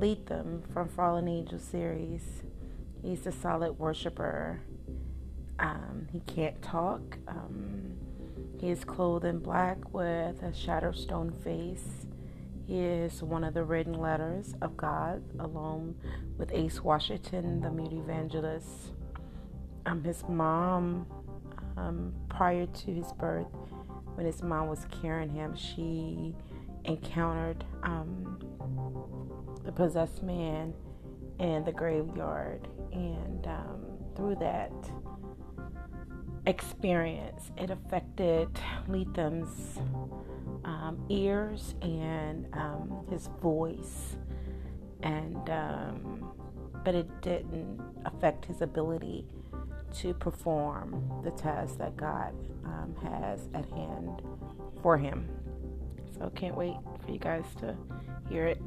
Lethem from Fallen Angel series. He's a solid worshiper. Um, he can't talk. Um, he is clothed in black with a shattered stone face. He is one of the written letters of God, along with Ace Washington, the mute evangelist. Um, his mom, um, prior to his birth, when his mom was carrying him, she encountered um, the possessed man in the graveyard, and um, through that experience, it affected Lethem's um, ears and um, his voice, and um, but it didn't affect his ability to perform the task that God um, has at hand for him. So can't wait for you guys to hear it.